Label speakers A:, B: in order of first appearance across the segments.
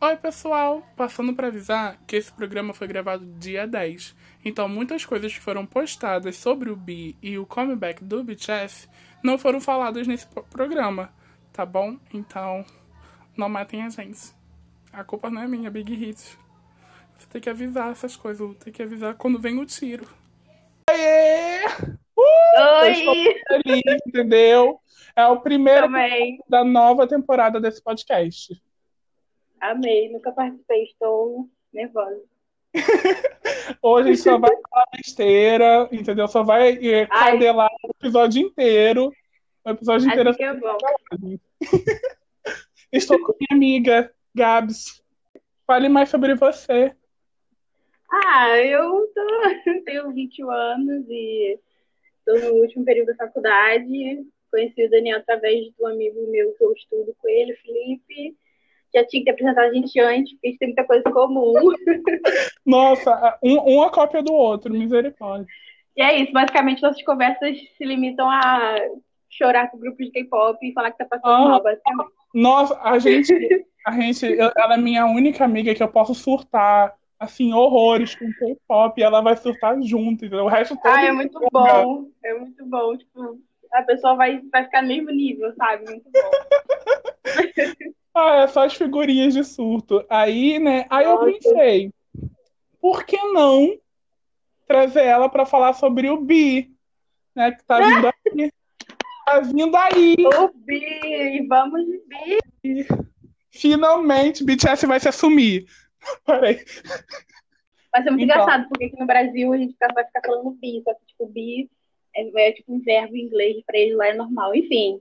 A: Oi, pessoal! Passando para avisar que esse programa foi gravado dia 10. Então, muitas coisas que foram postadas sobre o B e o comeback do BTS não foram faladas nesse programa, tá bom? Então, não matem a gente. A culpa não é minha, Big Hits. Você tem que avisar essas coisas, tem que avisar quando vem o tiro.
B: Aê! Uh, Oi! Feliz, entendeu? É o primeiro da nova temporada desse podcast.
C: Amei, nunca participei, estou nervosa.
B: Hoje a gente só vai falar besteira, entendeu? Só vai é, cadelar o episódio inteiro. O episódio inteiro.
C: Assim que é bom.
B: Estou com minha amiga, Gabs. Fale mais sobre você.
C: Ah, eu tô, tenho 21 anos e estou no último período da faculdade. Conheci o Daniel através de um amigo meu que eu estudo com ele, Felipe já tinha que ter apresentado a gente antes, porque a gente tem muita coisa em comum.
B: Nossa, um, uma cópia do outro, misericórdia.
C: E é isso, basicamente nossas conversas se limitam a chorar com grupos de K-pop e falar que tá passando ah, mal, basicamente.
B: Nossa, a gente, a gente, ela é minha única amiga que eu posso surtar, assim, horrores com K-pop e ela vai surtar junto, entendeu? O resto todo.
C: Ah, é muito bom, é muito bom, tipo, a pessoa vai, vai ficar no mesmo nível, sabe? Muito bom.
B: Ah, é só as figurinhas de surto. Aí, né? Aí eu pensei, por que não trazer ela para falar sobre o Bi, né? Que tá vindo aí. Tá vindo aí.
C: O Bi, vamos Bi.
B: Finalmente, BTS vai se assumir. Peraí.
C: Vai ser muito então. engraçado, porque aqui no Brasil a gente vai ficar falando bi, só que tipo, bi é, é tipo um verbo em inglês, pra eles lá é normal. Enfim,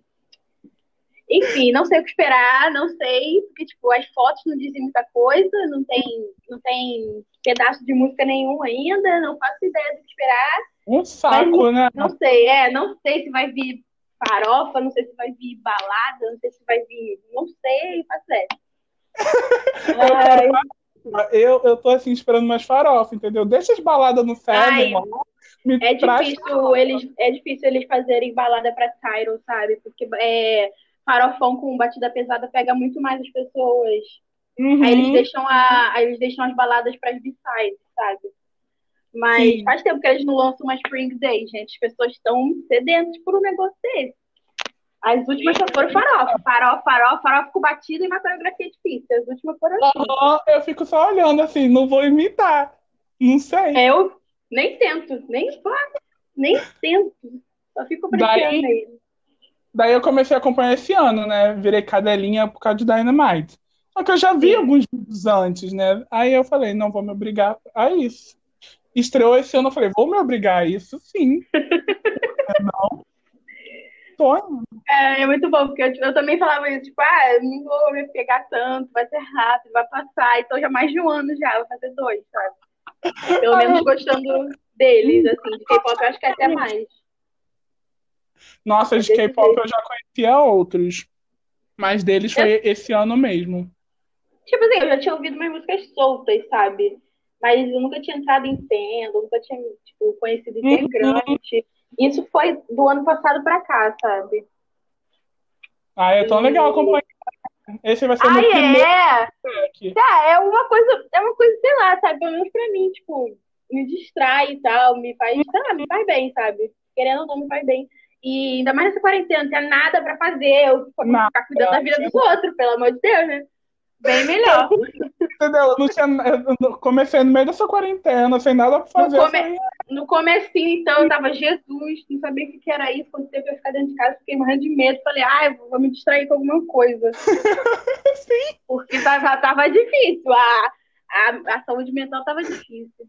C: enfim, não sei o que esperar, não sei, porque tipo, as fotos não dizem muita coisa, não tem, não tem pedaço de música nenhum ainda, não faço ideia do que esperar.
B: Um saco,
C: mas,
B: né?
C: Não sei, é, não sei se vai vir farofa, não sei se vai vir balada, não sei se vai vir, não sei, faço ideia.
B: eu, eu tô assim esperando mais farofa, entendeu? Deixa as baladas no cérebro,
C: é difícil eles é difícil eles fazerem balada para Tyro, sabe? Porque é farofão com batida pesada pega muito mais as pessoas. Uhum. Aí eles deixam a, aí eles deixam as baladas para as b-sides, sabe? Mas Sim. faz tempo que eles não lançam uma Spring Day, gente. As pessoas estão sedentas por um negócio desse. As últimas só foram farofa, farofa, farofa, farofa com batida e uma coreografia difícil. As últimas foram assim.
B: Eu fico só olhando assim, não vou imitar. Não sei.
C: Eu nem tento, nem, nem tento. Só fico brincando aí.
B: Daí eu comecei a acompanhar esse ano, né? Virei cadelinha por causa de Dynamite. Só que eu já vi Sim. alguns vídeos antes, né? Aí eu falei, não vou me obrigar a isso. Estreou esse ano, eu falei, vou me obrigar a isso, sim. não. Sonho.
C: É, é muito bom, porque eu, eu, também falava isso, tipo, ah, não vou me pegar tanto, vai ser rápido, vai passar. Então já mais de um ano já, vou fazer dois, sabe? Pelo menos gostando deles, assim, de K-pop, eu acho que é até mais.
B: Nossa, de K-pop eu já conhecia outros. Mas deles foi eu... esse ano mesmo.
C: Tipo assim, eu já tinha ouvido umas músicas soltas, sabe? Mas eu nunca tinha entrado em tenda, nunca tinha tipo, conhecido uhum. integrante. Uhum. Isso foi do ano passado pra cá, sabe?
B: Ah, é tão e... legal acompanhar. Esse vai ser o
C: meu primeiro. É. é, é uma coisa, é uma coisa, sei lá, sabe? Pelo menos pra mim, tipo, me distrai e tal, me faz, sei lá, me faz bem, sabe? Querendo ou não, me faz bem. E ainda mais nessa quarentena, não tinha nada pra fazer, eu ficar cuidando da vida dos outros, pelo amor de Deus, né? Bem melhor.
B: Entendeu? Eu não tinha, eu comecei no meio dessa quarentena, sem nada pra fazer.
C: No, come... no comecinho, então, eu tava Jesus, não sabia o que era isso, quando teve que ficar dentro de casa, fiquei morrendo de medo. Falei, ah, eu vou me distrair com alguma coisa.
B: Sim.
C: Porque tava, tava difícil, a, a, a saúde mental tava difícil.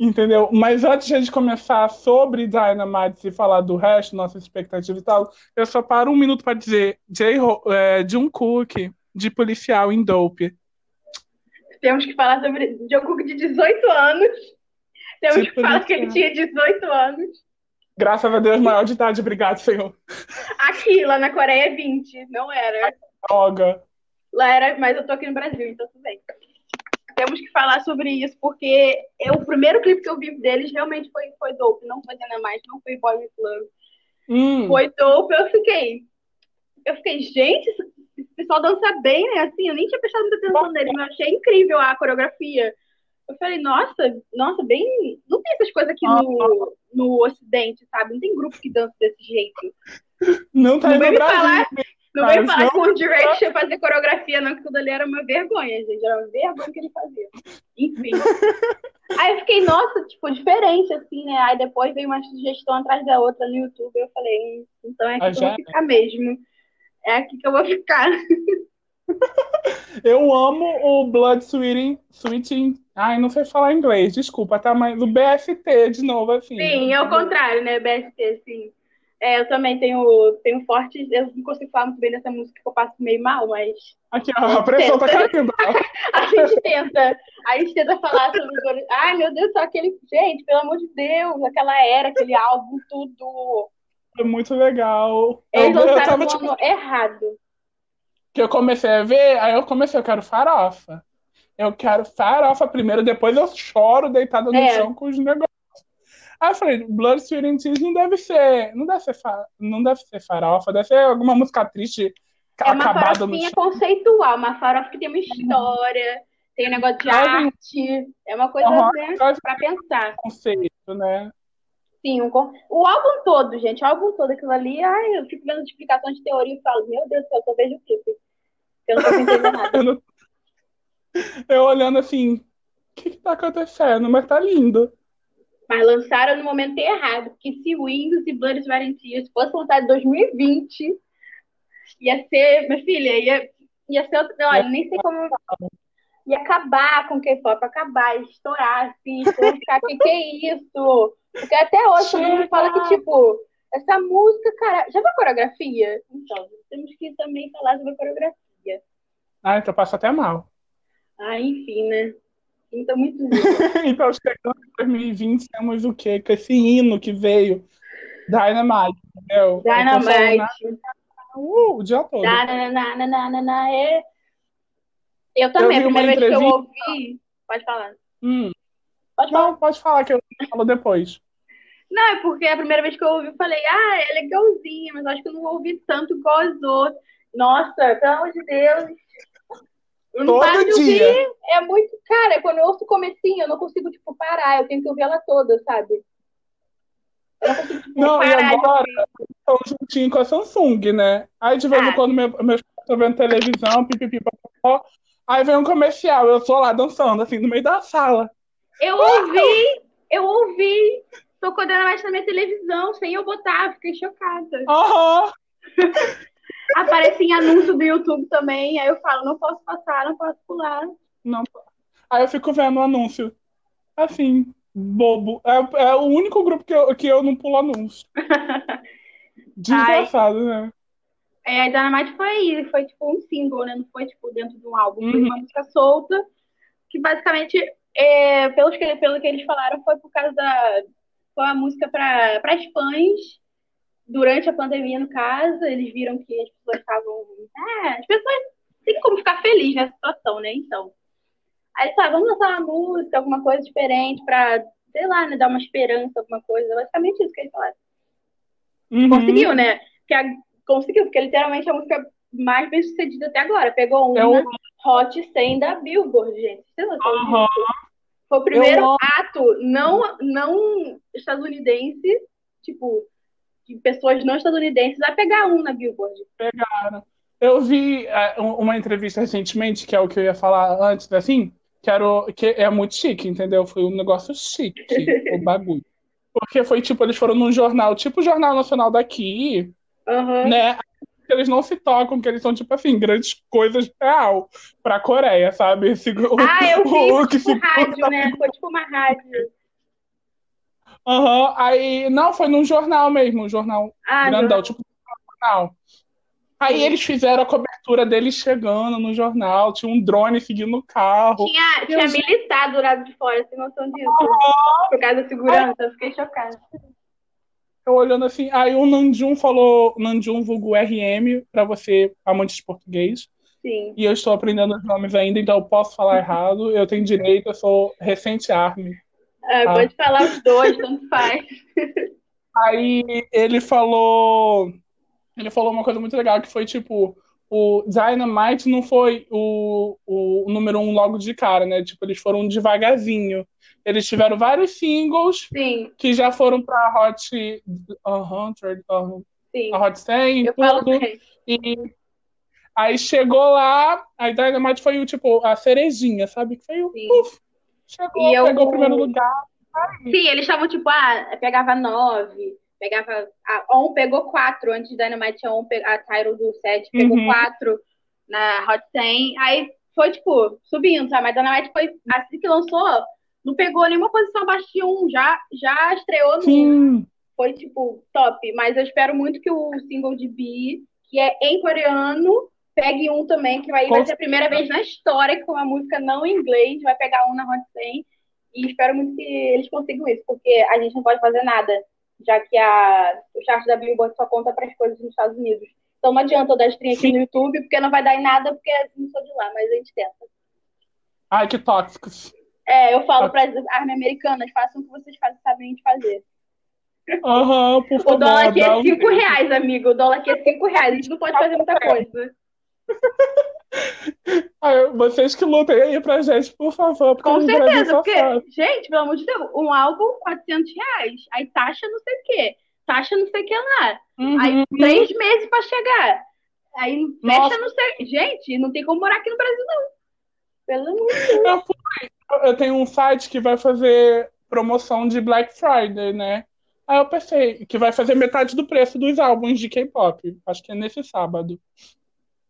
B: Entendeu? Mas antes de a gente começar sobre Dynamite e falar do resto, nossa expectativa e tal, eu só paro um minuto para dizer J é, Jungkook de policial em Dope.
C: Temos que falar sobre Jungkook de 18 anos. Temos de que falar que ele tinha 18 anos.
B: Graças a Deus, maior de idade, obrigado, Senhor.
C: Aqui, lá na Coreia é 20, não era.
B: Droga.
C: Lá era, mas eu tô aqui no Brasil, então tudo bem temos que falar sobre isso, porque eu, o primeiro clipe que eu vi deles realmente foi, foi dope, não foi mais não foi Boy with Love. Hum. Foi dope, eu fiquei. Eu fiquei, gente, esse pessoal dança bem, né? Assim, eu nem tinha prestado muita atenção nele, mas eu achei incrível a coreografia. Eu falei, nossa, nossa, bem. Não tem essas coisas aqui no, no Ocidente, sabe? Não tem grupo que dança desse jeito.
B: Não tá no Brasil.
C: falar, não vem falar
B: não-
C: que o Direction fazer coreografia, não, que tudo ali era uma vergonha, gente. Era uma vergonha que ele fazia. Enfim. Aí eu fiquei, nossa, tipo, diferente, assim, né? Aí depois veio uma sugestão atrás da outra no YouTube. Eu falei, hum, então é aqui
B: Ah,
C: que eu vou ficar mesmo. É aqui que eu vou ficar.
B: Eu amo o Blood Sweeting, Sweeting. Ai, não sei falar inglês, desculpa, tá? Mas o BST de novo, assim.
C: Sim, é o contrário, né? BST, sim. É, eu também tenho, tenho fortes. Eu não consigo falar muito bem dessa música que eu passo meio mal, mas
B: Aqui, ó, a pressão tá caindo.
C: a gente tenta. A gente tenta falar sobre. Ai, meu Deus, só aquele. Gente, pelo amor de Deus, aquela era, aquele álbum, tudo.
B: É muito legal. Eu,
C: Eles
B: eu
C: lançaram
B: tava,
C: no
B: tipo,
C: errado.
B: que eu comecei a ver, aí eu comecei, eu quero farofa. Eu quero farofa primeiro, depois eu choro deitada no
C: É.
B: chão com os negócios. Aí eu falei, Blood, Sweet and Tears não deve ser, não deve ser, fa- não deve ser farofa, deve ser alguma música triste,
C: É uma
B: no
C: farofinha conceitual, uma farofa que tem uma história, tem um negócio de
B: Traz um-
C: arte. É uma coisa
B: Aham,
C: né, pra pensar.
B: conceito, né?
C: Sim, um o álbum todo, gente, o álbum todo, aquilo ali, ai, eu fico vendo explicações de teoria e falo, meu Deus do céu, eu só vejo o clipe. Eu não tô entendendo nada.
B: Eu, não- eu olhando assim, o que que tá acontecendo? Mas tá lindo.
C: Mas lançaram no momento errado, porque se Windows e Blood Sweat and Tears fosse lançado em 2020, ia ser, minha filha, ia, ia ser outro, olha, nem sei como ia acabar com o K-pop, acabar, estourar, assim, ficar, que que é isso? Porque até hoje todo mundo fala que, tipo, essa música, cara, já viu a coreografia? Então, temos que também falar sobre a coreografia.
B: Ah, então passa até mal.
C: Ah, enfim, né? Então, muito lindo.
B: Então, chegando em 2020, temos o quê? Com esse hino que veio, Dynamite, entendeu? Falando,
C: Dynamite.
B: uh, o dia todo.
C: Na, na, na, na, na, na, na, é. Eu também,
B: Eu
C: a primeira vez que eu ouvi. Pode falar.
B: Hum,
C: Pode falar.
B: não, pode falar que eu falo depois.
C: Não, é porque a primeira vez que eu ouvi, eu falei, ah, é legalzinha, mas acho que eu não ouvi tanto igual. Nossa, pelo amor de Deus. Eu
B: Todo dia.
C: ouvir. É muito. Cara, quando eu ouço o comecinho, eu não consigo, tipo, parar. Eu tenho que ouvir ela toda, sabe? Eu não consigo, tipo,
B: Não, e
C: parar de
B: agora estão juntinho com a Samsung, né? Aí de vez em
C: Ah.
B: quando meu, meus pais estão vendo televisão, pipipi, papapó, aí vem um comercial, eu tô lá dançando, assim, no meio da sala.
C: Eu ouvi, eu ouvi. Tocou Dynamite na minha televisão, sem eu botar, fiquei chocada.
B: Aham!
C: Aparece em anúncio do YouTube também, aí eu falo, não posso passar, não posso pular.
B: Não. Aí eu fico vendo o anúncio. Assim, bobo. É, é o único grupo que eu, que eu não pulo anúncio. Desgraçado, né?
C: É, a Dynamite foi foi tipo um single, né? Não foi tipo dentro de um álbum, foi
B: Uhum.
C: uma música solta, que basicamente, é, pelos que, pelo que eles falaram, foi por causa da. Foi uma música para as fãs durante a pandemia, no caso. Eles viram que as pessoas estavam. É, as pessoas têm como ficar felizes nessa situação, né? Então. Aí eles falaram, vamos lançar uma música, alguma coisa diferente pra, sei lá, né, dar uma esperança, alguma coisa. Basicamente isso que eles falaram.
B: Uhum.
C: Conseguiu, né? Que a- conseguiu, porque literalmente é a música mais bem sucedida até agora. Pegou uma
B: É o-
C: Hot 100 da Billboard, gente. Não sabe
B: Aham.
C: Foi o primeiro
B: amo.
C: ato não, não estadunidense, tipo, de pessoas não estadunidenses a pegar um na Billboard.
B: Eu vi é, um- uma entrevista recentemente, que é o que eu ia falar antes, assim, que, era o- que é muito chique, entendeu? Foi um negócio chique, o bagulho. Porque foi tipo, eles foram num jornal, tipo o Jornal Nacional daqui,
C: Aham.
B: né? Eles não se tocam, que eles são, tipo assim, grandes coisas real pra Coreia, sabe? Esse- o-
C: Ah, eu vi
B: o que
C: tipo
B: se
C: rádio, né? Foi tipo uma rádio.
B: Aham, aí, não, foi num jornal mesmo, um jornal
C: Ah,
B: grandão,
C: não.
B: tipo um jornal. Aí eles fizeram a cobertura deles chegando no jornal, tinha um drone seguindo o carro.
C: Tinha, tinha
B: Deus.
C: militar do lado de fora, sem noção disso. Por causa da segurança, eu fiquei chocada.
B: Eu olhando assim, aí o Nanjum falou, Nanjum vulgo RM, pra você, amante de português,
C: Sim.
B: e eu estou aprendendo os nomes ainda, então eu posso falar errado, eu tenho direito, eu sou recente arme.
C: Ah,
B: Ah.
C: Pode falar os dois, tanto faz.
B: Aí ele falou. Ele falou uma coisa muito legal que foi tipo. o Dynamite não foi o, o, número um logo de cara, né? Tipo, eles foram devagarzinho. Eles tiveram vários singles
C: Sim.
B: que já foram pra Hot uh, 100, uh,
C: Sim.
B: a Hot 100
C: Eu
B: tudo.
C: falo
B: E aí chegou lá, a Dynamite foi o tipo a cerejinha, sabe? Que foi o
C: Sim.
B: uf, chegou,
C: E eu-
B: pegou o primeiro lugar.
C: Sim, eles estavam tipo, ah, pegava nove, pegava. A On pegou quatro antes de Dynamite, a On, a Tyro do 7 pegou
B: Uhum.
C: quatro na Hot 100. Aí foi, tipo, subindo, sabe? Mas Dynamite foi, assim que lançou, não pegou nenhuma posição abaixo de um, já, já estreou no.
B: Sim.
C: Foi, tipo, top. Mas eu espero muito que o single de B, que é em coreano, pegue um também, que vai, ser a primeira vez na história que uma música não em inglês vai pegar um na Hot 100. E espero muito que eles consigam isso, porque a gente não pode fazer nada, já que a, o chart da Billboard só conta para as coisas nos Estados Unidos. Então não adianta eu dar stream aqui
B: Sim.
C: no YouTube, porque não vai dar em nada, porque não sou de lá, mas a gente tenta.
B: Ai, que tóxicos.
C: É, eu falo para as armas americanas, façam o que vocês fazem, sabem de fazer.
B: Aham, por
C: O
B: favor.
C: dólar aqui é
B: um-
C: 5 reais, amigo. O dólar aqui é 5 reais. A gente não pode fazer muita coisa.
B: Ai, vocês que lutem aí pra gente, por favor. porque
C: Com certeza, porque, gente, pelo amor de Deus, um álbum, 400 reais. Aí taxa não sei o quê. Taxa não sei o que lá. Aí
B: Uhum.
C: três meses pra chegar. Aí
B: Nossa.
C: fecha não sei. Gente, não tem como morar aqui no Brasil, não. Pelo amor de Deus.
B: Eu, eu tenho um site que vai fazer promoção de Black Friday, né? Aí eu pensei que vai fazer metade do preço dos álbuns de K-pop. Acho que é nesse sábado.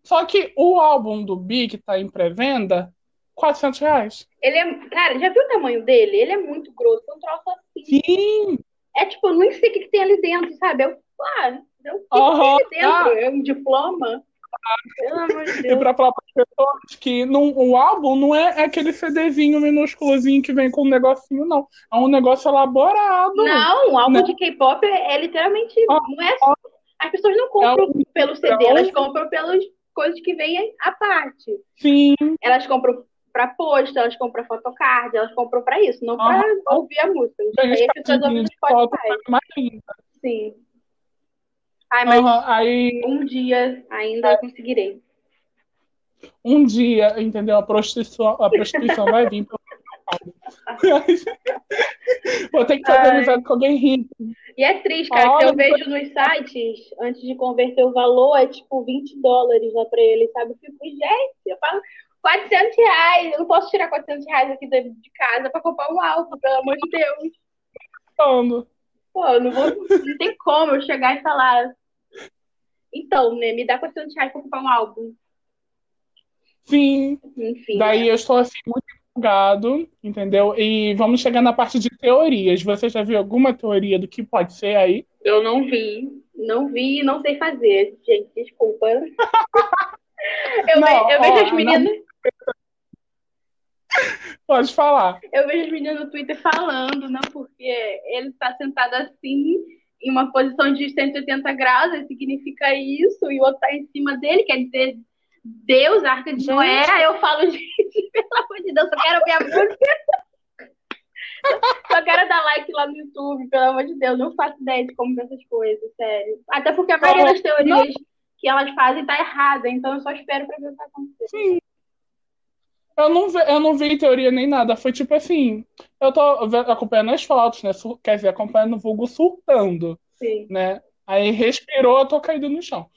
B: Só que o álbum do B, que tá em pré-venda, 400 reais.
C: Ele é. Cara, já viu o tamanho dele? Ele é muito grosso. É um troço assim.
B: Sim!
C: É tipo, eu nem sei o que, que tem ali dentro, sabe? Eu, ah, eu, o que, que tem ali dentro? É um diploma? De
B: E pra falar para pessoas que não, o álbum não é aquele CDzinho minúsculozinho que vem com um negocinho, não. É um negócio elaborado.
C: Não, um álbum
B: Não.
C: de K-pop é, é literalmente.
B: Ah,
C: Não é, as pessoas não compram
B: É um-
C: pelo CD,
B: é um-
C: elas compram pelas coisas que vêm à parte.
B: Sim,
C: Elas compram pra post, elas compram photocard, elas compram pra isso, não pra
B: Aham.
C: ouvir a música.
B: Tem
C: aí as pessoas ouvem no Spotify. Sim. Ai, mas
B: Aham, Aí
C: um dia ainda conseguirei.
B: um dia, entendeu? A prostituição, a prostituição vai vir pelo Vou ter que fazer amizade com alguém rico.
C: E é triste, cara, que eu vejo nos sites, antes de converter o valor, é tipo 20 dólares lá pra ele, sabe? Eu fico, gente, eu falo 400 reais, eu não posso tirar 400 reais aqui de de casa pra comprar um álbum, pelo amor de Deus.
B: Falando.
C: Pô, não vou, não tem como eu chegar e falar. Então, né, me dá 400 reais pra comprar um álbum.
B: Sim,
C: Enfim.
B: daí eu estou assim muito empolgado, entendeu? E vamos chegar na parte de teorias. Você já viu alguma teoria do que pode ser aí?
C: Eu não vi, não vi e não sei fazer, gente, desculpa. Eu,
B: Não,
C: ve- eu vejo
B: ó,
C: as meninas.
B: Pode falar.
C: Eu vejo as meninas no Twitter falando, não, porque ele tá sentado assim, em uma posição de 180 graus, significa isso, e o outro tá em cima dele, quer dizer, Deus, Arca de. Noé. Eu falo, gente, pelo amor de Deus, só quero ver a música. Só quero dar like lá no YouTube, pelo amor de Deus. Não faço ideia de como essas coisas, sério. Até porque a maioria das teorias que elas fazem tá errada, então eu só espero pra ver o que vai acontecer.
B: Sim. Eu não, vi, eu não vi teoria nem nada. Foi tipo assim. Eu tô acompanhando as fotos, né? Quer dizer, acompanhando o vulgo surtando,
C: Sim.
B: né? Aí respirou, eu tô caído no chão.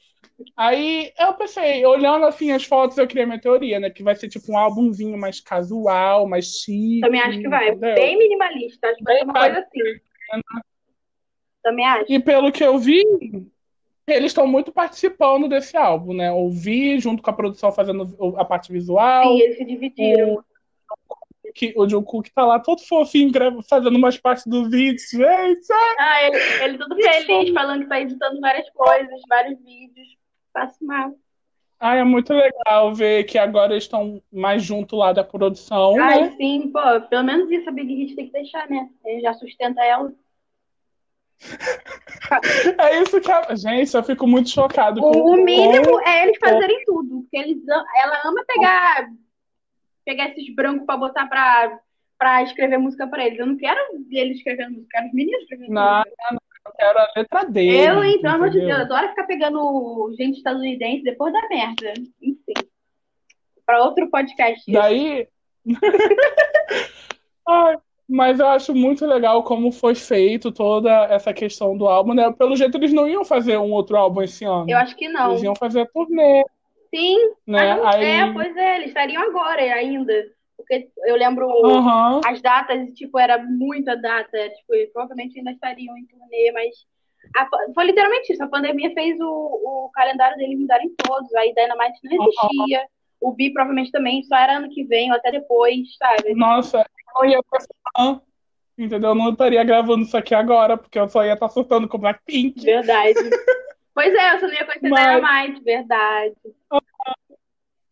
B: Aí eu pensei, olhando assim as fotos, eu criei minha teoria, né? Que vai ser tipo um álbumzinho mais casual, mais chique.
C: Também acho que vai.
B: entendeu?
C: Bem minimalista. Acho que vai ser uma coisa assim. Também acho.
B: E pelo que eu vi, eles estão muito participando desse álbum, né? Ouvi junto com a produção fazendo a parte visual.
C: Sim, eles se dividiram.
B: que o Jungkook tá lá todo fofinho fazendo umas partes do vídeo. Gente,
C: Ah, ele, ele todo feliz, falando que tá editando várias coisas, vários vídeos. Passo mal.
B: ai, é muito legal ver que agora estão mais junto lá da produção,
C: Ai,
B: né?
C: sim, pô, pelo menos isso a Big Hit tem que deixar, né? Ele já sustenta ela.
B: É isso que a... Gente, eu fico muito chocado com
C: O, o mínimo
B: com-
C: é eles fazerem tudo. Porque eles, ela ama pegar, pegar esses brancos pra botar pra, pra escrever música pra eles. Eu não quero eles escrevendo música, eu quero os meninos escrevendo
B: Não,
C: música.
B: Quero a letra dele.
C: Eu, então, amor de Deus, adoro ficar pegando gente estadunidense depois da merda. Enfim. Pra outro podcast.
B: Daí. Ai, mas eu acho muito legal como foi feito toda essa questão do álbum, né? Pelo jeito, eles não iam fazer um outro álbum esse ano.
C: Eu acho que não.
B: Eles iam fazer a turnê.
C: Sim,
B: né?
C: Não,
B: Aí...
C: é, pois é, eles estariam agora ainda. Porque eu lembro
B: uhum.
C: as datas, tipo, era muita data. Tipo, provavelmente ainda estariam em turnê, mas a, foi literalmente isso. A pandemia fez o, o calendário deles mudarem todos. Aí Dynamite não existia. Uhum. O Bi provavelmente também só era ano que vem ou até depois, sabe?
B: Nossa, eu ia pra entendeu? Eu não estaria gravando isso aqui agora, porque eu só ia estar surtando com Blackpink.
C: Verdade. pois é, eu só não ia conhecer Mas... Dynamite, verdade.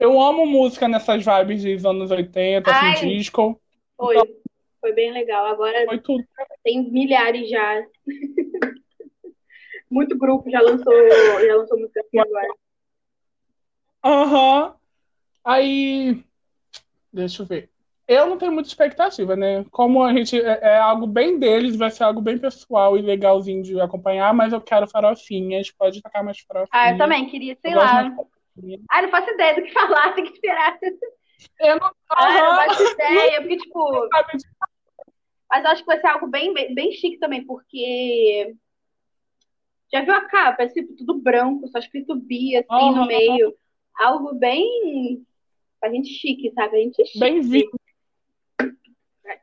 B: Eu amo música nessas vibes dos anos 80, assim, Ai, assim, disco.
C: Foi, então, foi bem legal. Agora
B: foi tudo.
C: tem milhares já. Muito grupo já lançou, já lançou música assim agora.
B: Aham. Uhum. Aí, deixa eu ver. Eu não tenho muita expectativa, né? Como a gente é, é, algo bem deles, vai ser algo bem pessoal e legalzinho de acompanhar, mas eu quero farofinhas, pode tacar mais farofinhas.
C: Ah, eu também queria, sei eu lá. Ah, não faço ideia do que falar, tem que esperar.
B: Eu não,
C: ah, eu não faço ideia, porque, tipo. Mas eu acho que vai ser algo bem, bem, bem chique também, porque. Já viu a capa? É tipo, tudo branco, só escrito bi, assim, no meio. Algo bem a gente chique, sabe? A gente chique.
B: Bem-vindo.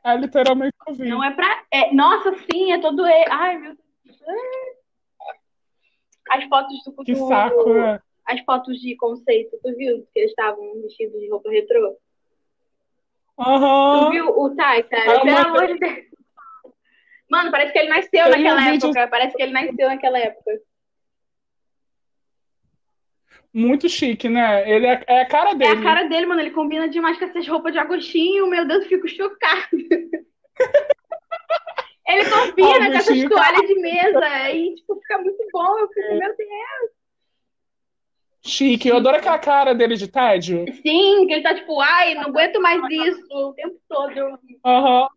B: É literalmente convite.
C: Não é pra. É... Nossa, sim, é todo. Ai, meu Deus. As fotos do.
B: Que saco,
C: é. As fotos de conceito, tu viu? Que eles estavam vestidos de roupa retrô.
B: Uhum.
C: Tu viu o Tai, cara? É Pelo amor de Deus. Mano, parece que ele nasceu Eu naquela época. Vídeo... Parece que ele nasceu naquela época
B: muito chique, né? Ele é, é, a cara dele.
C: É a cara dele, mano. Ele combina demais com essas roupas de Agostinho. Meu Deus, eu fico chocada. ele combina com essas toalhas de mesa. E, tipo, fica muito bom. Eu fico, meu Deus.
B: Chique, eu adoro aquela cara dele de tédio.
C: Sim, que ele tá tipo, ai, não aguento mais isso o tempo todo.
B: Aham. Uhum.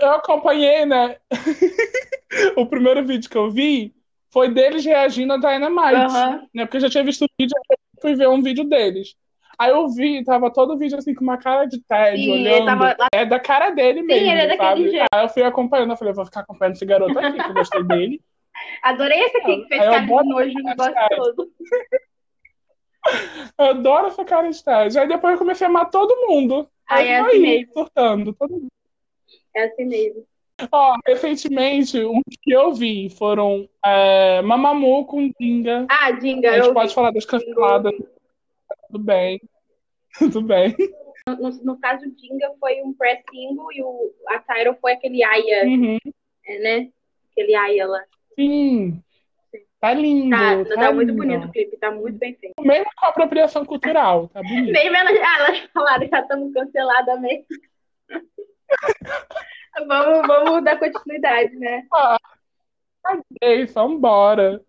B: Eu acompanhei, né? o primeiro vídeo que eu vi, foi deles reagindo a Dynamite. Uhum. Né? Porque eu já tinha visto o vídeo, eu fui ver um vídeo deles. Aí eu vi, tava todo o vídeo assim com uma cara de tédio, Sim, olhando. Tava... É da cara dele Sim, mesmo, ele é sabe? Jeito. Aí eu fui acompanhando, eu falei, vou ficar acompanhando esse garoto aqui, que eu gostei dele.
C: Adorei esse aqui, que fez cara de nojo no negócio todo.
B: Eu adoro essa cara de tédio. Aí depois eu comecei a amar todo mundo.
C: Aí, aí é assim mesmo.
B: surtando, todo mundo.
C: É assim mesmo.
B: Ó, recentemente, um que eu vi foram é, Mamamoo com Dinga.
C: Ah, Dinga.
B: A gente pode vi. falar das canceladas. Tudo bem. Tudo bem.
C: No, no caso, Dinga foi um pré-single e o, a Tyro foi aquele Aya,
B: uhum.
C: é, né? Aquele Aya lá.
B: Sim. Tá lindo.
C: Tá,
B: tá,
C: tá muito bonito o clipe, tá muito bem feito.
B: Mesmo com a apropriação cultural, tá bonito.
C: Nem menos. Ah, elas falaram, já estamos canceladas mesmo. vamos, vamos dar continuidade, né? Ah,
B: ok, vambora.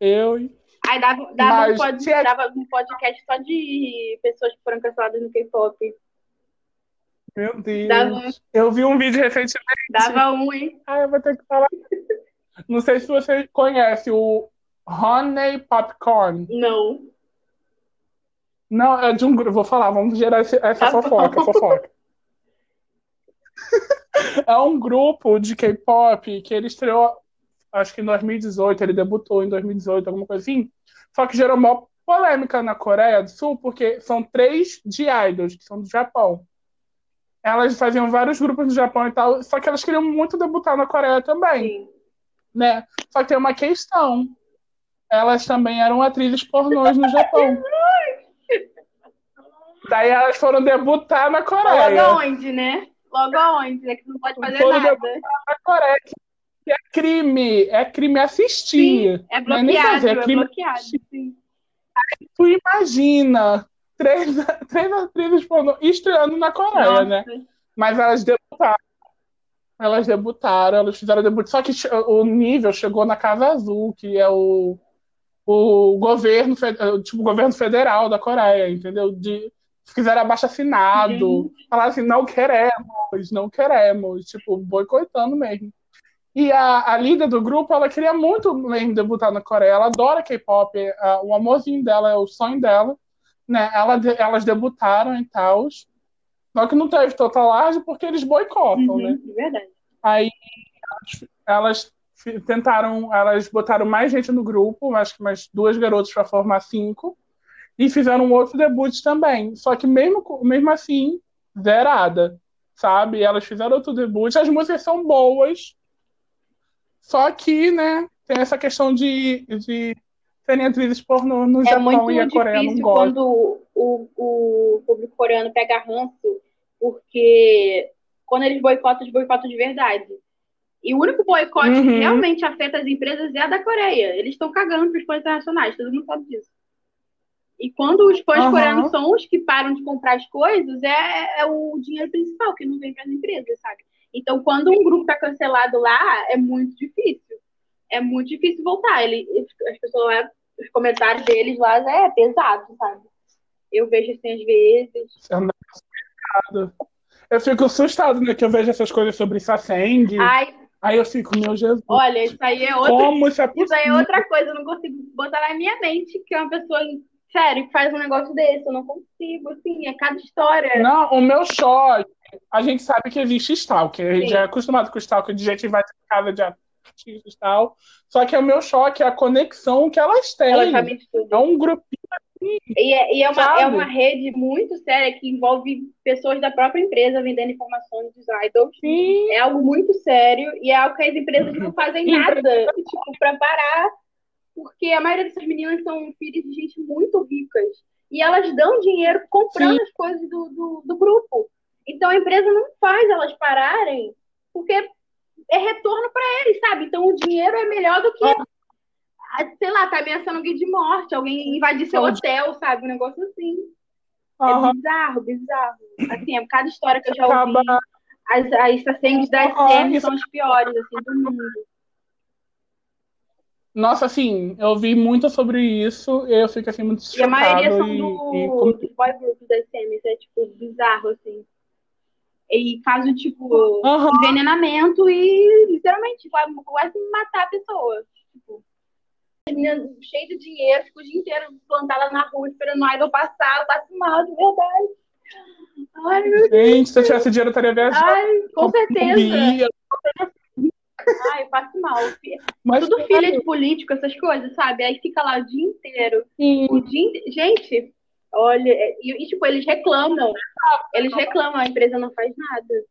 B: Eu.
C: Aí dava, dava, um pod, tinha... dava um podcast só de pessoas que foram canceladas no K-pop.
B: Meu Deus. Dava... Eu vi um vídeo recentemente.
C: Dava um, hein?
B: Ah, eu vou ter que falar. Não sei se você conhece o Honey Popcorn.
C: Não.
B: Não, é de um grupo. Vou falar, vamos gerar esse, essa tá fofoca, fofoca. é um grupo de K-pop que ele estreou, acho que em 2018, ele debutou em 2018, alguma coisa assim. Só que gerou uma polêmica na Coreia do Sul, porque são três de idols, que são do Japão. Elas faziam vários grupos no Japão e tal, só que elas queriam muito debutar na Coreia também. Sim. Né? Só que tem uma questão. Elas também eram atrizes pornôs no Japão. Daí elas foram debutar na Coreia.
C: Logo onde, né? Logo aonde? É que não pode fazer nada. Na
B: Coreia, que é crime. É crime assistir.
C: Sim, é bloqueado, é, fazer, é, é crime bloqueado, sim.
B: Aí tu imagina três, três atrizes pornô estreando na Coreia, Nossa. né? Mas elas debutaram. Elas debutaram, elas fizeram debut. Só que o nível chegou na Casa Azul, que é o, o governo, tipo, o governo federal da Coreia, entendeu? De, fizeram abaixo assinado, falaram assim, não queremos, não queremos, tipo, boicotando mesmo. E a, a líder do grupo, ela queria muito mesmo debutar na Coreia. Ela adora K-pop, o amorzinho dela é o sonho dela. Né? Ela, elas debutaram e tal. Só que não teve total large porque eles boicotam,
C: uhum,
B: né?
C: Verdade.
B: Aí elas, elas tentaram, elas botaram mais gente no grupo, acho que mais duas garotas para formar cinco, e fizeram um outro debut também. Só que mesmo, mesmo assim, zerada, sabe? Elas fizeram outro debut, as músicas são boas, só que, né, tem essa questão de, de serem atrizes pornô no é Japão e a Coreia não gosta.
C: quando o, o público coreano pega ranço, porque quando eles boicotam, eles boicotam de verdade. E o único boicote uhum. que realmente afeta as empresas é a da Coreia. Eles estão cagando para os fãs internacionais, todo mundo sabe disso. E quando os fãs uhum. coreanos são os que param de comprar as coisas, é, é o dinheiro principal que não vem para as empresas, sabe? Então, quando um grupo está cancelado lá, é muito difícil. É muito difícil voltar. Ele, as pessoas lá, os comentários deles lá é pesado, sabe? Eu vejo assim às vezes.
B: É eu fico assustado, né? Que eu vejo essas coisas sobre Sasseng.
C: Ai.
B: Aí eu fico, meu Jesus.
C: Olha, isso aí é outra.
B: Como isso, é
C: isso aí é outra coisa, eu não consigo botar na minha mente que é uma pessoa sério que faz um negócio desse. Eu não consigo, assim, é cada história.
B: Não, o meu choque a gente sabe que existe stalker. A gente já é acostumado com stalker de gente que vai em casa de artistas e tal. Só que é o meu choque é a conexão que elas têm.
C: Elas sabem tudo.
B: É um grupinho
C: assim, e, é, e é, uma, é uma rede muito séria que envolve pessoas da própria empresa vendendo informações dos idols.
B: Sim.
C: É algo muito sério e é algo que as empresas não fazem nada tipo, para parar. Porque a maioria dessas meninas são filhas de gente muito ricas. E elas dão dinheiro comprando Sim. as coisas do, do, do grupo. Então a empresa não faz elas pararem, porque é retorno para eles, sabe? Então o dinheiro é melhor do que, sei lá, tá ameaçando alguém de morte, alguém invadir seu hotel, sabe? Um negócio assim. Uhum. É bizarro, bizarro. Assim, é cada história que eu já ouvi. As, as pacientes da SM são as piores, assim, do mundo.
B: Nossa, assim, eu vi muito sobre isso e eu fico assim muito chocado.
C: E a maioria são do, e, dos boy groups da SM, é tipo bizarro, assim. E caso, tipo, uhum. envenenamento e literalmente vai quase matar a pessoa. Tipo, cheio de dinheiro, fico o dia inteiro plantada na rua esperando o idol passar, eu passo mal, de verdade. Ai, meu
B: Gente, se eu tivesse dinheiro, eu estaria viajando.
C: Ai, com certeza. Ai, eu passo mal. Mas, Tudo filha de político, essas coisas, sabe? Aí fica lá o dia inteiro.
B: Sim.
C: O dia... Gente, Olha, é, e, e, tipo, eles reclamam. Eles reclamam, a empresa não faz nada.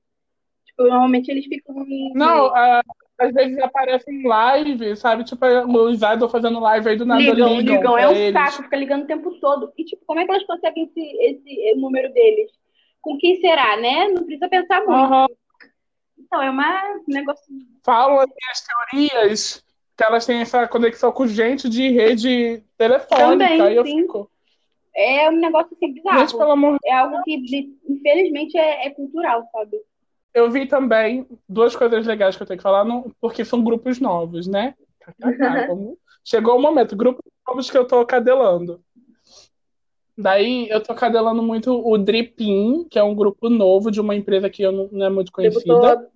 C: Tipo, normalmente eles ficam. Em...
B: Não, uh, às vezes aparecem live, sabe? Tipo, os idols fazendo live aí do nada.
C: Ligam, ligam. ligam. É um eles. saco, fica ligando o tempo todo. E, tipo, como é que elas conseguem esse, esse número deles? Com quem será, né? Não precisa pensar muito. Uhum. Então, é uma, um negócio.
B: Falam as teorias que elas têm essa conexão com gente de rede telefônica.
C: Também,
B: aí eu
C: sim.
B: fico
C: é um negócio assim bizarro.
B: Gente, pelo amor
C: é algo que, infelizmente, é, é, cultural, sabe?
B: Eu vi também duas coisas legais que eu tenho que falar, não, porque são grupos novos, né? Chegou o momento, grupos novos que eu tô cadelando. Daí eu tô cadelando muito o Dripin, que é um grupo novo de uma empresa que eu não, não é muito conhecida.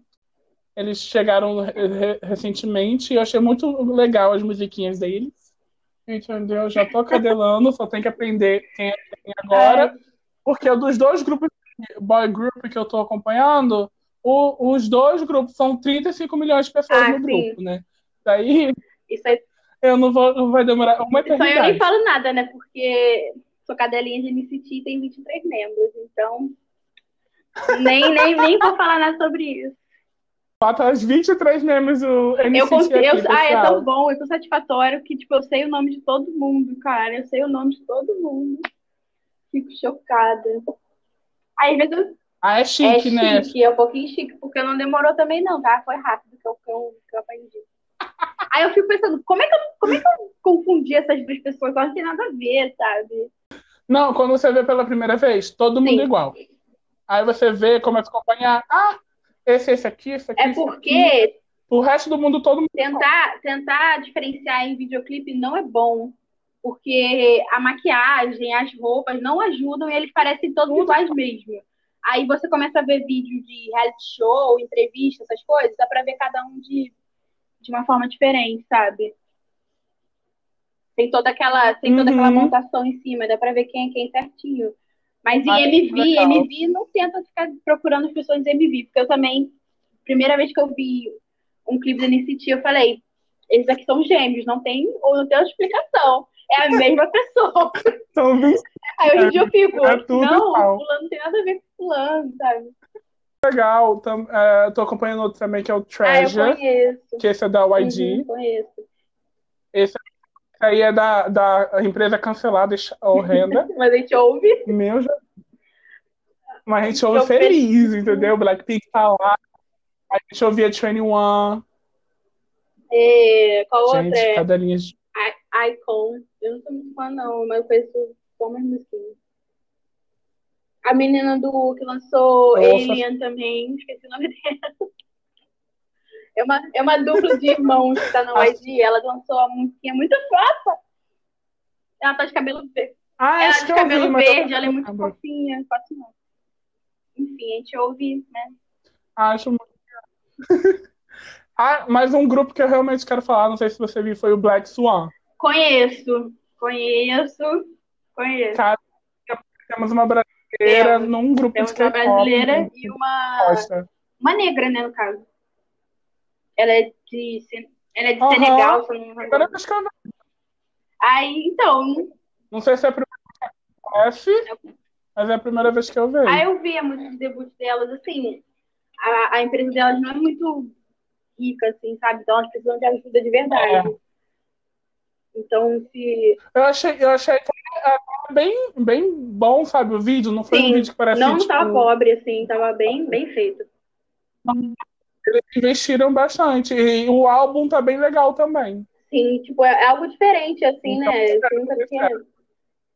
B: Eles chegaram re recentemente e eu achei muito legal as musiquinhas deles. Entendeu? Já tô cadelando, só tem que aprender quem é quem agora. É. Porque dos dois grupos, boy group que eu tô acompanhando, o, os dois grupos são 35 milhões de pessoas ah, no sim. grupo, né? Daí.
C: Isso aí.
B: Eu não vou, não vai demorar uma eternidade.
C: Eu nem falo nada, né? Porque sou cadelinha de MCT tem 23 membros, então. Nem, nem, nem vou falar nada sobre isso.
B: Bota as 23 memes o NCT eu,
C: aqui, eu, Ah, é tão bom, é tão satisfatório que, tipo, eu sei o nome de todo mundo, cara. Eu sei o nome de todo mundo. Fico chocada. Aí, às vezes eu...
B: Ah, é chique,
C: é
B: né?
C: Chique, é um pouquinho chique, porque não demorou também, não, tá? Foi rápido que eu, que eu, que eu aprendi. Aí eu fico pensando, como é, que eu, como é que eu confundi essas duas pessoas? Não tem nada a ver, sabe?
B: Não, quando você vê pela primeira vez, todo mundo Sim. igual. Aí você vê, começa a acompanhar. Ah, esse, esse aqui, esse aqui.
C: É porque.
B: O resto do mundo todo mundo.
C: Tentar, tentar diferenciar em videoclipe não é bom. Porque a maquiagem, as roupas não ajudam e eles parecem todos iguais mesmo. Aí você começa a ver vídeo de reality show, entrevista, essas coisas, dá pra ver cada um de de uma forma diferente, sabe? Tem toda aquela, tem toda uhum. aquela montação em cima, dá pra ver quem é quem certinho. Mas em MV, legal. MV não tenta ficar procurando as pessoas de MV, porque eu também, primeira vez que eu vi um clipe da NCT, eu falei, eles aqui são gêmeos, não tem, ou não tem outra explicação. É a mesma pessoa. Aí hoje em dia eu fico, é não, igual. fulano não tem nada a ver com fulano, sabe?
B: Legal, tô, é, tô acompanhando outro também que é o Treasure. Ah, eu conheço. Que esse é da YG.
C: Uhum, conheço.
B: Esse aí é da, da empresa cancelada horrenda.
C: Mas a gente ouve.
B: Meu já. Mas a gente ouve eu feliz, penso. entendeu? Blackpink tá lá. A gente ouvia 21.
C: E qual
B: gente,
C: outra? É?
B: Cadelinhas de
C: Icon. Eu não sou muito fã, não, mas eu conheço mais musiquinhas. A menina do que lançou Nossa. Alien também, esqueci o nome dela. É uma, é uma dupla de irmãos que tá no YG. Ela lançou uma musiquinha muito fofa. Ela tá de cabelo verde.
B: Ah,
C: ela
B: tá
C: de cabelo ouvi, verde, ela é muito cabelo. fofinha. Fácil não. Enfim, a gente ouve, né?
B: Acho muito. ah, mas um grupo que eu realmente quero falar, não sei se você viu, foi o Black Swan.
C: Conheço, conheço, conheço. Cara,
B: temos uma brasileira temos, num grupo
C: temos de uma brasileira né? e uma, uma negra, né, no caso. Ela é de, ela é de uhum. Senegal, se não me engano. Aí, então.
B: Não sei se é a primeira vez que conhece, mas é a primeira vez que eu vejo.
C: Aí eu vi a música de debut delas, assim, a, a empresa delas não é muito rica, assim, sabe? Então elas precisam de ajuda de verdade. É. Então, se.
B: Eu achei, eu achei bem, bem bom, sabe, o vídeo. Não foi Sim, um vídeo que parece.
C: Não tipo... tava pobre, assim, tava bem, bem feito.
B: Eles investiram bastante. E o álbum tá bem legal também.
C: Sim, tipo, é, é algo diferente, assim, então, né? Eu,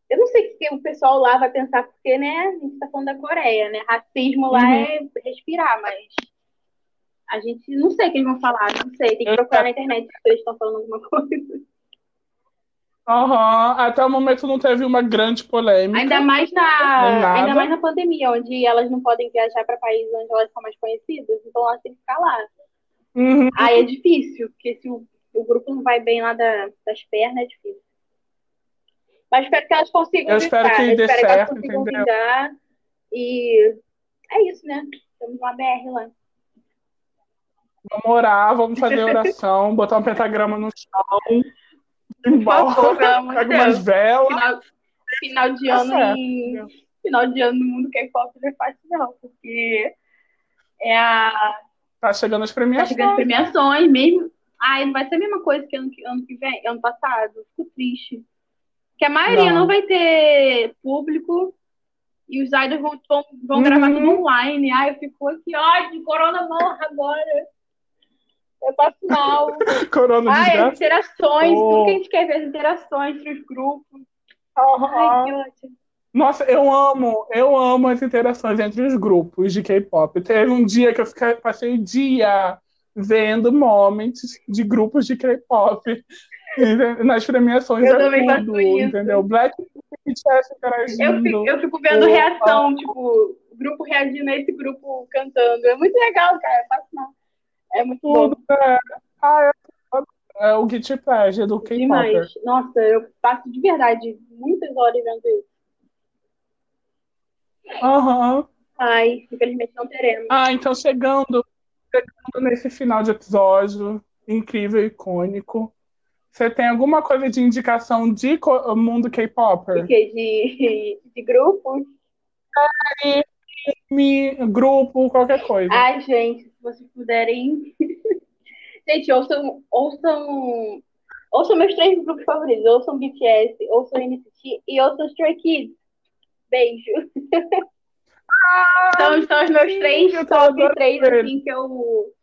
C: eu não sei o que o pessoal lá vai pensar, porque, né, a gente tá falando da Coreia, né? Racismo lá uhum. é respirar, mas a gente não sei o que eles vão falar, não sei, tem que procurar na internet se eles estão falando alguma coisa.
B: Uhum. Até o momento não teve uma grande polêmica.
C: Ainda mais na, ainda mais na pandemia, onde elas não podem viajar para países onde elas são mais conhecidas, então elas têm que ficar lá.
B: Uhum.
C: Aí é difícil, porque se o, o grupo não vai bem lá da, das pernas, é difícil. Mas espero que elas consigam
B: Eu espero que dê espero certo, que elas consigam
C: entendeu? vingar. E é isso, né? Temos uma BR lá.
B: Vamos orar, vamos fazer oração, botar um pentagrama no chão.
C: Por favor,
B: de Deus. velas.
C: Final, final de tá ano tá em, final de ano no mundo K-pop não é fácil, não, porque é a.
B: Tá chegando as premiações.
C: Tá chegando as premiações mesmo. Ai, não vai ser a mesma coisa que ano, ano que vem, ano passado. Fico triste. Que a maioria não, não vai ter público e os idols vão, vão, vão uhum. gravar tudo online. Ai, eu fico aqui, ódio, corona morra agora. Eu passo mal.
B: Corona
C: Ai, as interações, oh. tudo que a gente quer ver, as interações entre os grupos.
B: Uhum. Ai, que ótimo. Nossa, eu amo, eu amo as interações entre os grupos de K-pop. Teve um dia que eu fiquei, passei o dia vendo momentos de grupos de K-pop nas premiações.
C: Eu também tudo, faço isso.
B: Entendeu? Black BTS
C: interagindo. Eu fico, eu fico vendo reação, tipo, grupo reagindo a esse grupo cantando. É muito legal, cara. Eu faço mal. É muito Tudo, bom. É.
B: Ah, é, é o Guilty Pleasure do K-pop. Demais.
C: Nossa, eu passo de verdade muitas horas vendo isso.
B: Aham. Uhum.
C: Ai, infelizmente não teremos.
B: Ah, então chegando, chegando nesse final de episódio incrível e icônico, você tem alguma coisa de indicação de mundo K-pop?
C: De, de, de grupo?
B: Série, filme, grupo, qualquer coisa.
C: Ai, gente, se vocês puderem. gente, ouçam, ouçam, ouçam meus três grupos favoritos. Ouçam BTS, ouçam NCT e ouçam Stray Kids. Beijo.
B: Ah,
C: são, são os meus três top três assim, que eu,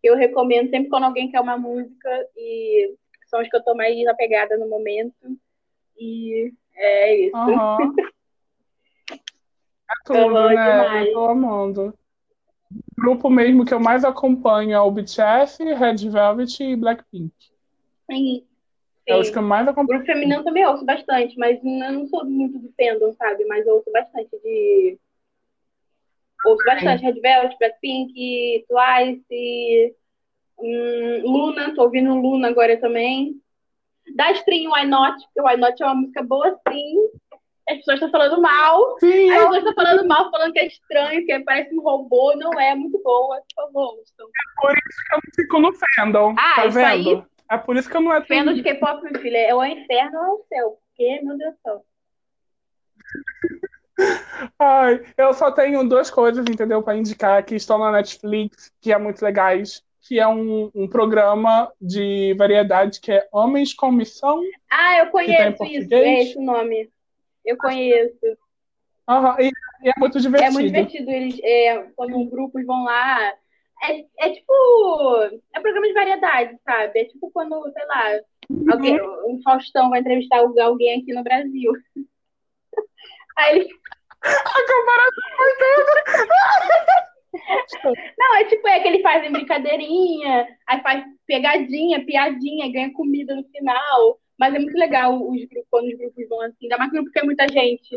C: que eu recomendo sempre quando alguém quer uma música e são os que eu tô mais apegada no momento. E é isso.
B: Uhum. É tudo, né? Demais. Eu tô amando. O grupo mesmo que eu mais acompanho é o BTS, Red Velvet e Blackpink.
C: Sim.
B: É os que eu mais acompanho.
C: O grupo feminino também ouço bastante, mas eu não sou muito do fandom, sabe? Mas eu ouço bastante de. Ouço bastante Red Velvet, Blackpink, Twice, Hum, Luna, tô ouvindo Luna agora também. Da stream Why Not, porque Why Not é uma música boa sim. As pessoas estão falando mal.
B: Sim,
C: As pessoas estão falando mal, falando que é estranho, que parece um robô. Não é, é muito boa, por favor. Então.
B: É por isso que eu não fico no fandom.
C: Ah,
B: tá
C: isso
B: vendo?
C: aí-
B: É por isso que eu não é
C: Fandom de K-pop, meu filho, é o inferno ou é o céu? Porque, meu Deus do céu.
B: Ai, eu só tenho duas coisas, entendeu, para indicar que estão na Netflix, que é muito legais, que é um, um programa de variedade que é Homens com Missão.
C: Ah, eu
B: tá
C: conheço isso, é esse o nome. Eu conheço.
B: Aham, e, e é muito
C: É
B: divertido.
C: muito divertido eles, é, quando grupos vão lá. É, é tipo. É programa de variedade, sabe? É tipo quando, sei lá, alguém, um Faustão vai entrevistar alguém aqui no Brasil. Aí eles.
B: A comparação foi tudo.
C: Não, é tipo, é que eles fazem brincadeirinha, aí faz pegadinha, piadinha, ganha comida no final. Mas é muito legal os grupos, quando os grupos vão assim, ainda mais grupo que é muita gente.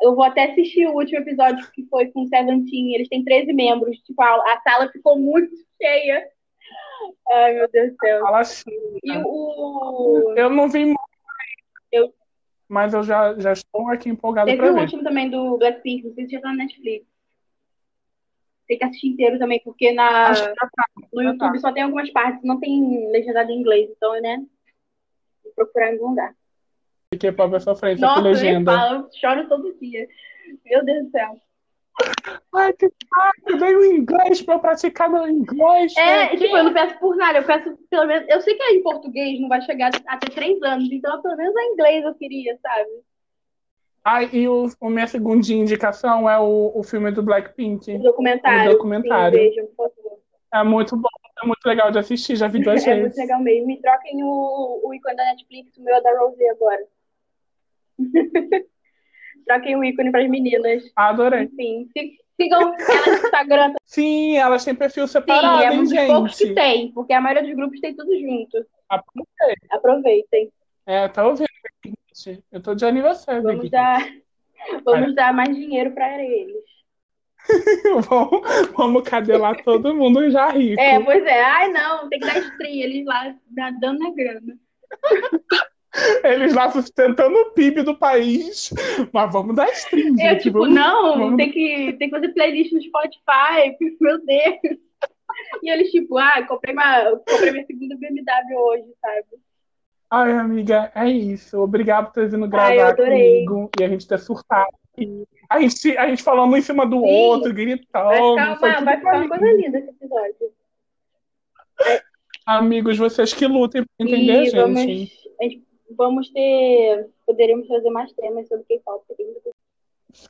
C: Eu vou até assistir o último episódio que foi com o Seventeen. Eles têm 13 membros. Tipo, a, a sala ficou muito cheia. Ai, meu Deus do céu.
B: Fala assim.
C: E o.
B: Eu não vi muito,
C: Eu-
B: mas eu já, já estou aqui empolgado
C: Teve
B: para
C: o
B: ver.
C: último também do Blackpink, não sei se já tá na Netflix. Tem que assistir inteiro também, porque na,
B: tá.
C: no
B: tá.
C: YouTube só tem algumas partes, não tem legendado em inglês, então, né? Vou procurar em algum lugar.
B: K-pop é sofrência
C: Nossa,
B: com
C: eu nem
B: legenda.
C: eu choro todo dia. Meu Deus do céu.
B: Ai, que saco, dei o inglês para eu praticar meu inglês.
C: É,
B: né?
C: tipo, eu não peço por nada, eu peço pelo menos. Eu sei que em português não vai chegar a ter três anos, então pelo menos em inglês eu queria, sabe?
B: Ai, e o, a minha segunda indicação é o, o filme do Blackpink.
C: O documentário.
B: O documentário.
C: Sim, vejam, por favor.
B: É muito bom, é muito legal de assistir, já vi duas
C: É muito
B: vezes.
C: legal mesmo. Me troquem o, o ícone da Netflix, o meu é da Rosé agora. troquem o ícone para as meninas.
B: Adorei.
C: Enfim, sig- sigam ela no Instagram.
B: Sim, elas têm perfil
C: Sim,
B: separado,
C: é
B: hein,
C: um dos poucos que tem, porque a maioria dos grupos tem tudo junto.
B: Aproveita.
C: Aproveitem.
B: É, tá ouvindo, gente? Eu tô de aniversário
C: Vamos
B: aqui.
C: dar, vamos dar mais dinheiro para eles.
B: vamos, vamos cadelar todo mundo já rico.
C: É, pois é. Ai, não, tem que dar stream. Eles lá nadando na grana.
B: Eles lá sustentando o PIB do país. Mas vamos dar stream,
C: Eu,
B: gente.
C: tipo,
B: vamos-
C: não,
B: vamos-
C: tem, que, tem que fazer playlist no Spotify. Meu Deus. E eles, tipo, ah, comprei, uma, comprei minha segunda BMW hoje, sabe?
B: Ai, amiga, é isso. Obrigado por ter vindo
C: Ai, eu
B: gravar
C: adorei.
B: comigo e a gente ter surtado. A gente, a gente falando um em cima do
C: Sim.
B: outro,
C: Vai
B: gritando.
C: ficar, uma,
B: tudo
C: vai ficar uma coisa linda esse episódio.
B: Amigos, vocês que lutem pra entender
C: E vamos, a gente- vamos ter. Poderíamos fazer mais temas sobre K-pop. coisa.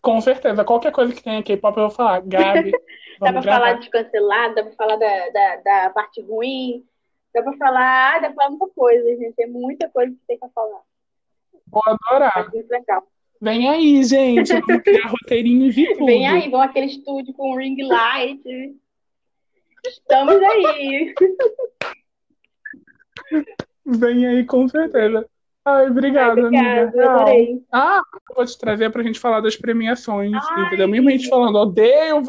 B: Com certeza. Qualquer coisa que tenha K-pop, eu vou falar. Gabi,
C: Dá pra
B: vamos
C: falar
B: gravar.
C: de cancelado, dá pra falar da, da, da parte ruim, dá pra falar, dá pra falar muita coisa, gente. Tem muita coisa que tem pra falar.
B: Vou adorar.
C: Acho muito legal.
B: Vem aí, gente. Vamos criar roteirinhos e tudo.
C: Vem aí, vão aquele estúdio com ring light. Estamos aí.
B: Vem aí, com certeza. Ai,
C: Obrigada,
B: amiga.
C: eu
B: Tchau.
C: adorei.
B: Ah, vou te trazer pra gente falar das premiações,
C: Ai.
B: entendeu? Mesmo a gente falando, odeio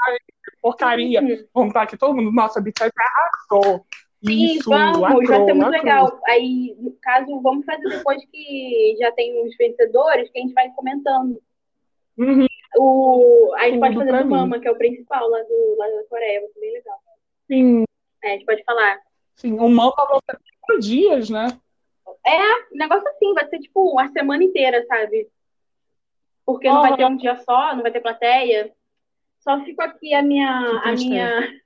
B: ai, porcaria. Vamos estar aqui todo mundo, nossa, a BTS arrasou.
C: Sim,
B: Isso,
C: vamos, vai
B: lacrou,
C: ser muito
B: lacrou.
C: legal. Aí, no caso, vamos fazer depois que já tem os vencedores, que a gente vai comentando.
B: Uhum.
C: O, a gente pode
B: Tudo
C: fazer
B: pra
C: do
B: mim.
C: Mama, que é o principal lá, do, lá da Coreia, vai ser bem legal.
B: Sim,
C: É, a gente pode falar.
B: sim. O Mamba vai ser quatro dias, né?
C: Um negócio assim, vai ser tipo uma semana inteira, sabe? Porque não vai ter um dia só, não vai ter plateia. Só fico aqui a minha. A minha...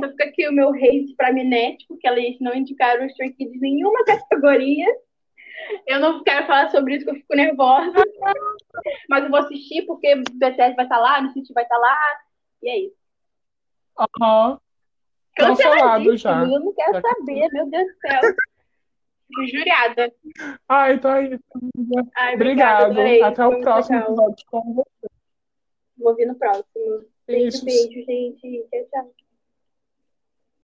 C: Só fica aqui o meu hate pra Minette, porque eles não indicaram os Stray Kids em nenhuma categoria. Eu não quero falar sobre isso, que eu fico nervosa. Mas eu vou assistir, porque o BTS vai estar lá, no City vai estar lá. E é isso.
B: Aham. Cancelado já.
C: Eu não quero
B: Já
C: saber, meu Deus do céu. Fico Jurada.
B: Ai, então é isso.
C: Ai,
B: Obrigado.
C: adorei,
B: Até o próximo
C: legal.
B: episódio com você.
C: Vou vir no próximo. Beijo, beijo, gente. Tchau, tchau.